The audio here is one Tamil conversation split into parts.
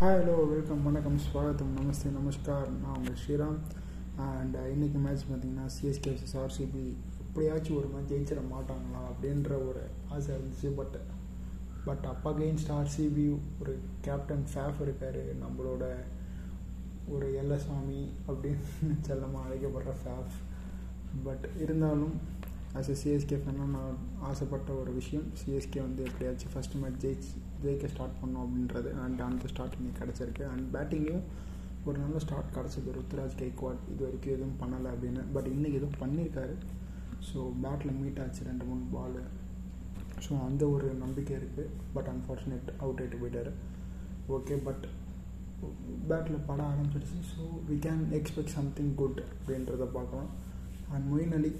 ஹாய் ஹலோ வெல்கம் வணக்கம் ஸ்வாகத்தம் நமஸ்தே நமஸ்கார். நான் உங்கள் ஸ்ரீராம். அண்ட் uh, இன்னைக்கு மேட்ச் பார்த்தீங்கன்னா சிஎஸ்கே vs ஆர்சிபி எப்படியாச்சும் ஒரு மேட்ச் ஜெயிச்சிட மாட்டாங்களா அப்படின்ற ஒரு ஆசை இருந்துச்சு பட் பட் அப்பா அகெயின்ஸ்ட் ஆர்சிபி ஒரு கேப்டன் ஃபேஃப் இருக்கார் நம்மளோட ஒரு எல்லசாமி அப்படின்னு செல்லமாக அழைக்கப்படுற ஃபேஃப் பட் இருந்தாலும் ஆஸ் எ சிஎஸ்கே ஃபேனாக நான் ஆசைப்பட்ட ஒரு விஷயம் சிஎஸ்கே வந்து எப்படியாச்சும் ஃபஸ்ட் மேட்ச் ஜெயிச்சு ஜெயிக்க ஸ்டார்ட் பண்ணோம் அப்படின்றது அண்ட் அந்த ஸ்டார்ட் இன்னைக்கு கிடச்சிருக்கு. அண்ட் பேட்டிங்லேயும் ஒரு நல்ல ஸ்டார்ட் கிடச்சிது. ருத்ராஜ் கைக்வாட் இது வரைக்கும் எதுவும் பண்ணலை அப்படின்னு. பட் இன்றைக்கி எதுவும் பண்ணியிருக்காரு. ஸோ பேட்டில் மீட் ஆச்சு. ரெண்டு மூணு பாலு ஸோ அந்த ஒரு நம்பிக்கை இருக்குது பட் அன்ஃபார்ச்சுனேட் அவுட் ஆகிட்டு போயிட்டார் ஓகே பட் பேட்டில் பட ஆரம்பிச்சிடுச்சு. So we can expect something good அப்படின்றத பார்க்கலாம். அண்ட் மொயின் அலி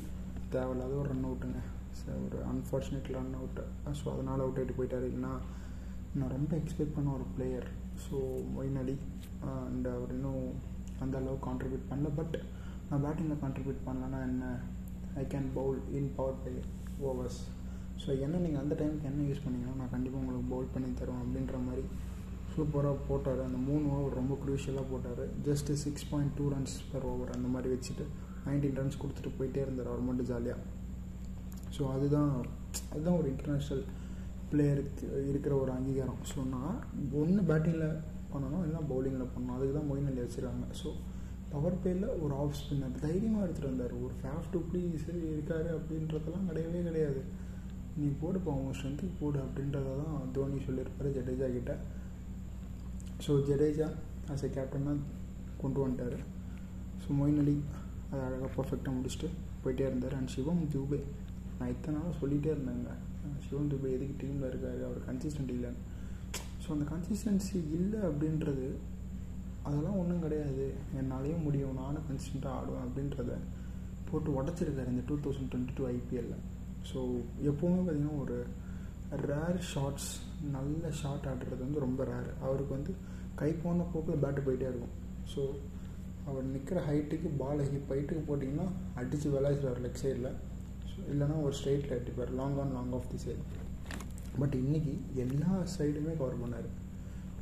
தேவையில்லாத ஒரு ரன் அவுட்டுங்க ஸோ ஒரு அன்ஃபார்ச்சுனேட் ரன் அவுட்டு ஸோ அதனால் அவுட் ஆகிட்டு போயிட்டார். இல்லைன்னா நான் ரொம்ப எக்ஸ்பெக்ட் பண்ண ஒரு பிளேயர் ஸோ மொயின் அண்ட் அவர் இன்னும் அந்த அளவுக்கு கான்ட்ரிபியூட் பண்ணல. பட் நான் பேட்டிங்கில் கான்ட்ரிபியூட் பண்ணலன்னா என்ன? I can bowl in power play overs so என்ன நீங்கள் அந்த டைமுக்கு என்ன யூஸ் பண்ணீங்கன்னா நான் கண்டிப்பாக உங்களுக்கு பவுல் பண்ணி தருவேன் அப்படின்ற மாதிரி சூப்பராக போட்டார். அந்த மூணு ஓவர் ரொம்ப க்ரூஷியலாக போட்டார். Just six point two runs per over அந்த மாதிரி வச்சுட்டு நைன்டீன் ரன்ஸ் கொடுத்துட்டு போயிட்டே இருந்தார். அவர் மட்டும் ஜாலியாக ஸோ அதுதான் அதுதான் ஒரு இன்டர்நேஷ்னல் பிளேயருக்கு இருக்கிற ஒரு அங்கீகாரம். ஸோ நான் ஒன்று பேட்டிங்கில் பண்ணணும் இல்லைனா பவுலிங்கில் பண்ணணும். அதுக்கு தான் மொயின் அலி வச்சுருக்காங்க. ஸோ பவர் பிளேயில் ஒரு ஆஃப் ஸ்பின்னர் தைரியமாக எடுத்துகிட்டு வந்தார். ஒரு ஃபேஃப் டு சரி இருக்கார் அப்படின்றதெல்லாம் கிடையவே கிடையாது. நீ போடுப்பா உன் ஸ்ட்ரென்த்துக்கு போடு அப்படின்றத தான் தோனி சொல்லியிருப்பார் ஜடேஜா கிட்ட. ஸோ ஜடேஜா ஆஸ் எ கேப்டனாக கொண்டு வந்துட்டார். ஸோ மொயின் அலி அதை அழகாக பர்ஃபெக்டாக முடிச்சுட்டு போயிட்டே இருந்தார். அண்ட் சிவம் ஜூபே நான் இத்தனை நாளாக சொல்லிகிட்டே இருந்தேங்க. சிவன் துபே எதுக்கு டீமில் இருக்காரு? அவர் கன்சிஸ்டன்ட் இல்லைன்னு. ஸோ அந்த கன்சிஸ்டன்சி இல்லை அப்படின்றது அதெல்லாம் ஒன்றும் கிடையாது. என்னாலேயும் முடியும். நானும் கன்சிஸ்டண்ட்டாக ஆடுவேன் அப்படின்றத போட்டு உடச்சிருக்காரு இந்த டூ தௌசண்ட் டுவெண்ட்டி டூ ஐபிஎல்ல ஸோ எப்போவுமே பார்த்திங்கன்னா ஒரு ரேர் ஷாட்ஸ் நல்ல ஷாட் ஆடுறது வந்து ரொம்ப ரேர் அவருக்கு வந்து கை போன போக்கில் பேட்டு போயிட்டே இருக்கும். ஸோ அவர் நிற்கிற ஹைட்டுக்கு பால் ஹிப் ஹைட்டுக்கு போட்டிங்கன்னா அடித்து விளாசிடுவார் லெக் சைடில் இல்லைனா ஒரு ஸ்ட்ரெயிட் லைட் இப்போ long on long off the side but இன்றைக்கி எல்லா சைடுமே கவர் பண்ணார்.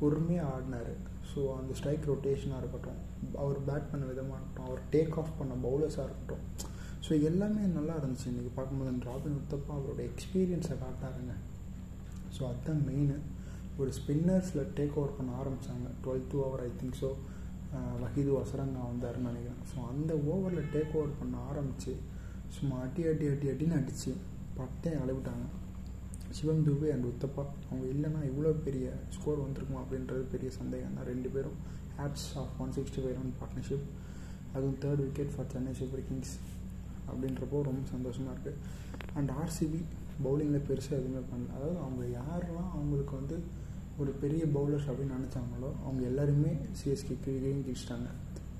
பொறுமையாக ஆடினார். ஸோ அந்த ஸ்ட்ரைக் ரொட்டேஷனாக இருக்கட்டும் அவர் பேட் பண்ண விதமாக இருக்கட்டும் அவர் டேக் ஆஃப் பண்ண பவுலர்ஸாக இருக்கட்டும். ஸோ எல்லாமே நல்லா இருந்துச்சு இன்றைக்கி பார்க்கும்போது ராபின் உத்தப்பா அவரோட எக்ஸ்பீரியன்ஸை காட்டாருங்க. ஸோ அதுதான் மெயின் ஒரு ஸ்பின்னர்ஸில் டேக் ஓவர் பண்ண ஆரம்பித்தாங்க twelve two over I think so Wanindu Hasaranga வந்தாருன்னு நினைக்கிறேன். ஸோ அந்த ஓவரில் டேக் ஓவர் பண்ண ஆரம்பித்து சும்மா அடி அடி அடி அடின்னு அடித்து பட்டே அளவிட்டாங்க. சிவம் துபே அண்ட் உத்தப்பா அவங்க இல்லைன்னா இவ்வளோ பெரிய ஸ்கோர் வந்திருக்குமா அப்படின்றது பெரிய சந்தேகம் தான். ரெண்டு பேரும் hats off one sixty five run partnership அதுவும் third wicket for Chennai Super Kings அப்படின்றப்போ ரொம்ப சந்தோஷமாக இருக்குது அண்ட் ஆர்சிபி பவுலிங்கில் பெருசாக எதுவுமே பண்ணல. அதாவது அவங்க யாரெல்லாம் அவங்களுக்கு வந்து ஒரு பெரிய பவுலர்ஸ் அப்படின்னு நினச்சாங்களோ அவங்க எல்லாருமே சிஎஸ்கே கீழே கிழிச்சிட்டாங்க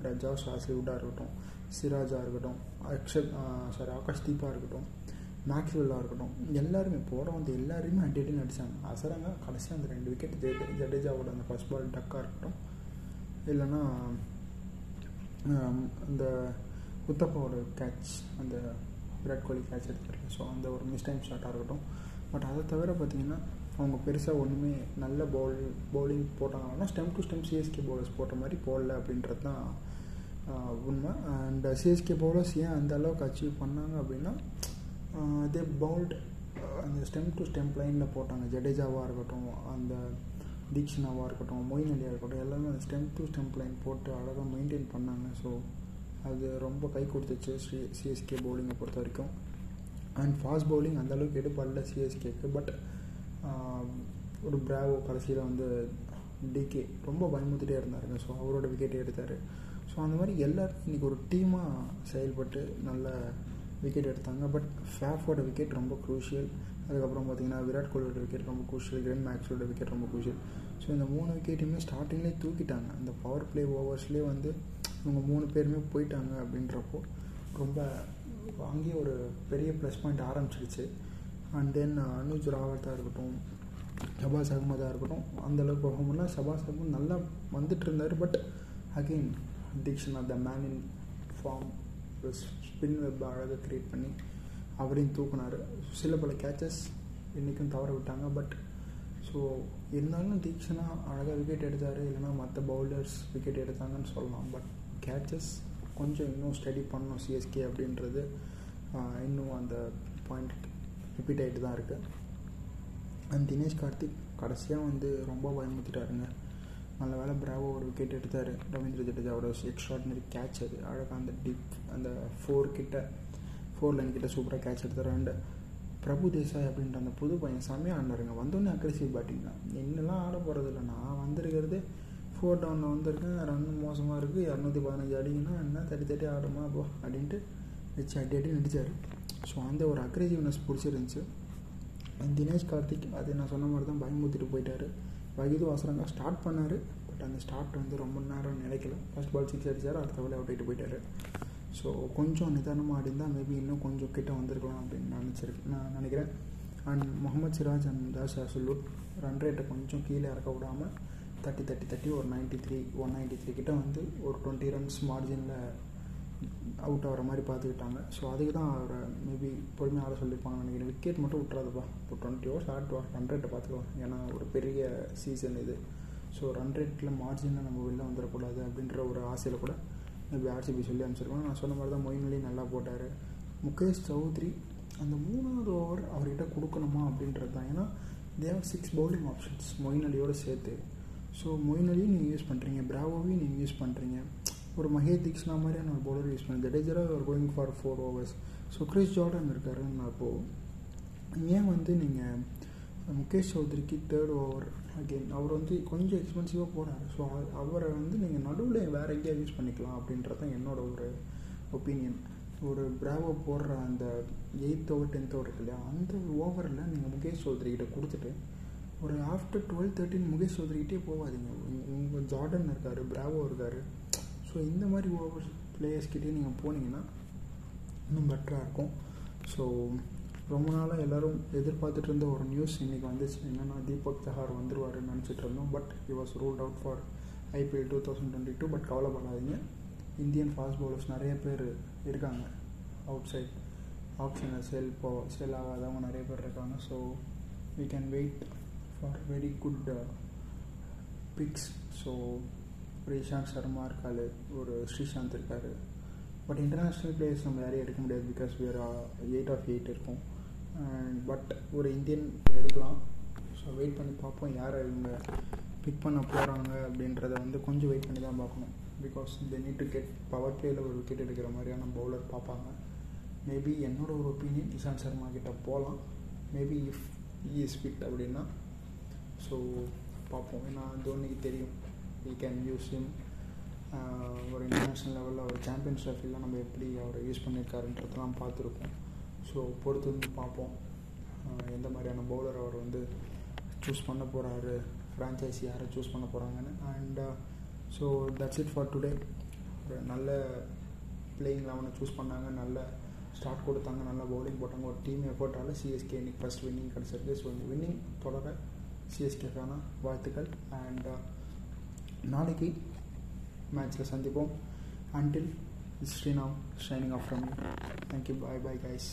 ரஜா ஷாசிவுட்டாக இருக்கட்டும். சிராஜாக இருக்கட்டும் அக்ஷத் சாரி ஆகாஷ் தீபா இருக்கட்டும் மேக்ஸ்வெல்லாக இருக்கட்டும் எல்லாருமே போகிற வந்து எல்லாருமே அடி அடின்னு அடித்தாங்க அசரங்க கடைசியாக அந்த ரெண்டு விக்கெட் ஜெட ஜடேஜாவோட அந்த ஃபஸ்ட் பால் டக்காக இருக்கட்டும். இல்லைன்னா அந்த உத்தப்பாவோட கேட்ச் அந்த விராட் கோலி கேட்ச் எடுத்துருக்கு ஸோ அந்த ஒரு மிஸ் டைம் ஷாட்டாக இருக்கட்டும். பட் அதை தவிர பார்த்தீங்கன்னா அவங்க பெருசாக ஒன்றுமே நல்ல பவுல் பவுலிங் போட்டாங்கன்னா stump to stump CSK bowlers போட்ட மாதிரி போடல அப்படின்றது தான் உண்மை. அண்ட் சிஎஸ்கே பவுலர்ஸ் ஏன் அந்த அளவுக்கு அச்சீவ் பண்ணாங்க அப்படின்னா அதே பவுல்ட் அந்த ஸ்டெம் டு ஸ்டெம் லைனில் போட்டாங்க. ஜடேஜாவாக இருக்கட்டும் அந்த தீக்ஷனாவாக இருக்கட்டும் மொயின் அலியாக இருக்கட்டும் எல்லாமே அந்த ஸ்டெம் டு ஸ்டெம் லைன் போட்டு அழகாக மெயின்டைன் பண்ணாங்க. ஸோ அது ரொம்ப கை கொடுத்துச்சு ஸ்ரீ சிஎஸ்கே பவுலிங்கை பொறுத்த வரைக்கும் அண்ட் ஃபாஸ்ட் பவுலிங் அந்தளவுக்கு எடுப்படல சிஎஸ்கேக்கு பட் ஒரு பிராவோ கடைசியில் வந்து டிகே ரொம்ப பயமுத்திட்டே இருந்தாருங்க. ஸோ அவரோட விக்கெட் எடுத்தார். அந்த மாதிரி எல்லோரும் இன்றைக்கி ஒரு டீமாக செயல்பட்டு நல்ல விக்கெட் எடுத்தாங்க. பட் ஃபேஃபோட விக்கெட் ரொம்ப குரூஷியல் அதுக்கப்புறம் பார்த்தீங்கன்னா விராட் கோலியோட விக்கெட் ரொம்ப குரூஷியல் கிரென் மேக்ஸோட விக்கெட் ரொம்ப குரூஷியல் ஸோ இந்த மூணு விக்கெட்டுமே ஸ்டார்டிங்லேயே தூக்கிட்டாங்க. அந்த பவர் பிளே ஓவர்ஸ்லேயே வந்து இவங்க மூணு பேருமே போயிட்டாங்க அப்படின்றப்போ ரொம்ப அங்கேயே ஒரு பெரிய ப்ளஸ் பாயிண்ட் ஆரம்பிச்சிடுச்சு அண்ட் தென் அனுஜ் ராவத்தாக இருக்கட்டும் சபாஸ் அகமதாக இருக்கட்டும் அந்தளவுக்கு போக முடியல அகமது நல்லா வந்துட்டு இருந்தார். But again Theekshana the man in form spin web அழகாக க்ரியேட் பண்ணி அவரையும் தூக்குனார். சில பல கேச்சஸ் இன்றைக்கும் தவற விட்டாங்க. பட் ஸோ இருந்தாலும் தீக்ஷனா அழகாக விக்கெட் எடுத்தார். இல்லைனா மற்ற பவுலர்ஸ் விக்கெட் எடுத்தாங்கன்னு சொல்லலாம். பட் கேச்சஸ் கொஞ்சம் இன்னும் ஸ்டடி பண்ணணும் சிஎஸ்கே அப்படின்றது இன்னும் அந்த பாயிண்ட் ரிப்பீட் ஆகிட்டு தான் இருக்குது அண்ட் தினேஷ் கார்த்திக் கடைசியாக வந்து ரொம்ப பயமுறுத்திட்டாருங்க. நல்ல வேலை பிராவோ ஒரு விக்கெட் எடுத்தார். ரவீந்திர ஜடேஜாவோட எக்ஸ்ட்ராடினரி கேட்ச் அது. அழகாக அந்த டிப் அந்த ஃபோர் கிட்ட ஃபோர் லைன் கிட்ட சூப்பராக கேட்ச் எடுத்தார். அண்டு பிரபு தேசாய் அப்படின்ற அந்த புது பையன் செம்மையாக ஆடினாருங்க. வந்தோடனே அக்ரெசிவ் பேட்டிங் தான். என்னெல்லாம் ஆட போகிறது இல்லை நான் வந்திருக்கிறது ஃபோர் டவுனில் வந்திருக்கேன். ரன் மோசமாக இருக்குது இரநூத்தி பதினஞ்சு அடிங்கன்னா என்ன தட்டி தட்டி ஆடுமா போ அப்படின்ட்டு வச்சு அடி அடி நடித்தார் ஸோ அந்த ஒரு அக்ரெசிவ்னஸ் பிடிச்சிருந்துச்சு. தினேஷ் கார்த்திக் அது நான் சொன்ன மாதிரி தான் பயமுத்திட்டு போயிட்டார். வகிது வாசரங்க ஸ்டார்ட் பண்ணார். பட் அந்த ஸ்டார்ட் வந்து ரொம்ப நேரம் நினைக்கல ஃபர்ஸ்ட் பால் சிக்ஸ் அடித்தார் அடுத்த பால் அவுட் ஆகிட்டு போயிட்டார். ஸோ கொஞ்சம் நிதானமாக அடிந்தால் மேபி இன்னும் கொஞ்சம் கிட்ட வந்திருக்கலாம் அப்படின்னு நினச்சிருக்கேன் நான் நினைக்கிறேன். And Mohammed Siraj and Josh Hazlewood run ரேட்டை கொஞ்சம் கீழே இறக்க விடாமல் தட்டி தட்டி தட்டி ஒரு ninety three one ninety three கிட்ட வந்து ஒரு டுவெண்ட்டி ரன்ஸ் மார்ஜினில் அவுட் ஆகிற மாதிரி பார்த்துக்கிட்டாங்க. ஸோ அதுக்கு தான் அவரை மேபி பொறுமையாக ஆட சொல்லியிருப்பாங்க நினைக்கிறேன். விக்கெட் மட்டும் விட்றாதுப்பா இப்போ டுவெண்ட்டி ஓவர்ஸ் ஆடுவா ரன் ரேட்டை பார்த்துக்கலாம் ஏன்னா ஒரு பெரிய சீசன் இது. ஸோ ரன் ரேட்டில் மார்ஜினில் நம்ம வெளில வந்துடக்கூடாது அப்படின்ற ஒரு ஆசையில் கூட மேபி ஆர்சிபி சொல்லி அனுப்பிச்சிருக்கோம் நான் சொன்ன மாதிரி தான் மொயின் அலி நல்லா போட்டார். முகேஷ் சௌத்ரி அந்த மூணாவது ஓவர் அவர்கிட்ட கொடுக்கணுமா அப்படின்றது தான். ஏன்னா they've six bowling options Moeen அலியோடு சேர்த்து. ஸோ மொயின் அலியும் நீங்கள் யூஸ் பண்ணுறீங்க பிராவோவையும் நீங்கள் யூஸ் பண்ணுறீங்க ஒரு மகேஷ் தீக்ஷனா மாதிரியான ஒரு பவுலர் யூஸ் பண்ணி ஜடேஜராக ஒரு going for four overs so Chris Jordan இருக்காருன்னு நான் இப்போது ஏன் வந்து நீங்கள் முகேஷ் சௌத்ரிக்கு தேர்ட் ஓவர் அகெயின் அவர் வந்து கொஞ்சம் எக்ஸ்பென்சிவாக போகிறாரு ஸோ அவரை வந்து நீங்கள் நடுவில் வேறு எங்கேயா யூஸ் பண்ணிக்கலாம் அப்படின்றது தான் என்னோட ஒரு ஒப்பீனியன் ஒரு பிராவோ போடுற அந்த எயித் ஓவர் டென்த் ஓவர் இருக்கு இல்லையா? அந்த ஓவரில் நீங்கள் முகேஷ் சௌத்ரிகிட்ட கொடுத்துட்டு ஒரு ஆஃப்டர் டுவெல் தேர்ட்டின் முகேஷ் சௌத்ரிக்கிட்டே போகாதீங்க. உங்கள் ஜார்டன் இருக்கார் பிராவோ இருக்கார். ஸோ இந்த மாதிரி ஓவர் பிளேயர்ஸ்கிட்டே நீங்கள் போனீங்கன்னா இன்னும் பெட்டராக இருக்கும். ஸோ ரொம்ப நாளாக எல்லோரும் எதிர்பார்த்துட்டு இருந்த ஒரு நியூஸ் இன்றைக்கி வந்துச்சு. என்னென்னா தீபக் தஹார் வந்துருவாருன்னு நினச்சிட்டு இருந்தோம். But he was ruled out for IPL two thousand twenty two but கவலைப்படாதீங்க இந்தியன் ஃபாஸ்ட் பவுலர்ஸ் நிறைய பேர் இருக்காங்க. அவுட் சைட் ஆப்ஷனில் சேல் போ சேல் ஆகாதவங்க நிறைய பேர் இருக்காங்க. So we can wait for very good picks so ஒரு இஷாந்த் சர்மா இருக்காரு ஒரு ஸ்ரீசாந்த் இருக்கார். பட் இன்டர்நேஷ்னல் பிளேயர்ஸ் நம்ம யாரையும் எடுக்க முடியாது பிகாஸ் வேறு எயிட் ஆஃப் எயிட் இருக்கும். பட் ஒரு இந்தியன் எடுக்கலாம். ஸோ வெயிட் பண்ணி பார்ப்போம் யார் இவங்க பிக் பண்ண போகிறாங்க அப்படின்றத வந்து கொஞ்சம் வெயிட் பண்ணி தான் பார்க்கணும். பிகாஸ் இந்த நீட் டு கெட் பவர் பிளேயில் ஒரு விக்கெட் எடுக்கிற மாதிரியான பவுலர் பார்ப்பாங்க. மேபி என்னோட ஒரு ஒப்பீனியன் இஷாந்த் சர்மா கிட்ட போகலாம் மேபி இஃப் இஸ் ஃபிட் அப்படின்னா. ஸோ பார்ப்போம். ஏன்னா தோனிக்கு தெரியும். வி கேன் யூஸ் இம் ஒரு இன்டர்நேஷ்னல் லெவலில் ஒரு சாம்பியன்ஸ் ட்ராஃபிலாம் நம்ம எப்படி அவரை யூஸ் பண்ணியிருக்காருன்றதெல்லாம் பார்த்துருக்கோம் ஸோ பொறுத்து வந்து பார்ப்போம் எந்த மாதிரியான பவுலர் அவர் வந்து சூஸ் பண்ண போகிறாரு ஃப்ரான்ச்சைஸி யாரை சூஸ் பண்ண போகிறாங்கன்னு and so that's it for today ஒரு நல்ல பிளேயிங் லெவனை சூஸ் பண்ணாங்க நல்ல ஸ்டார்ட் கொடுத்தாங்க நல்ல பவுலிங் போட்டாங்க. ஒரு டீம் எஃபர்ட்டால் சிஎஸ்கே இன்னைக்கு ஃபஸ்ட் வின்னிங் கிடச்சிருக்கு. ஸோ இந்த வின்னிங் தொடர சிஎஸ்கேக்கான வாழ்த்துக்கள். அண்ட் நாளைக்கு மேட்ச்சில் சந்திப்போம் until ஸ்ரீநாம் shining off from thank you bye bye guys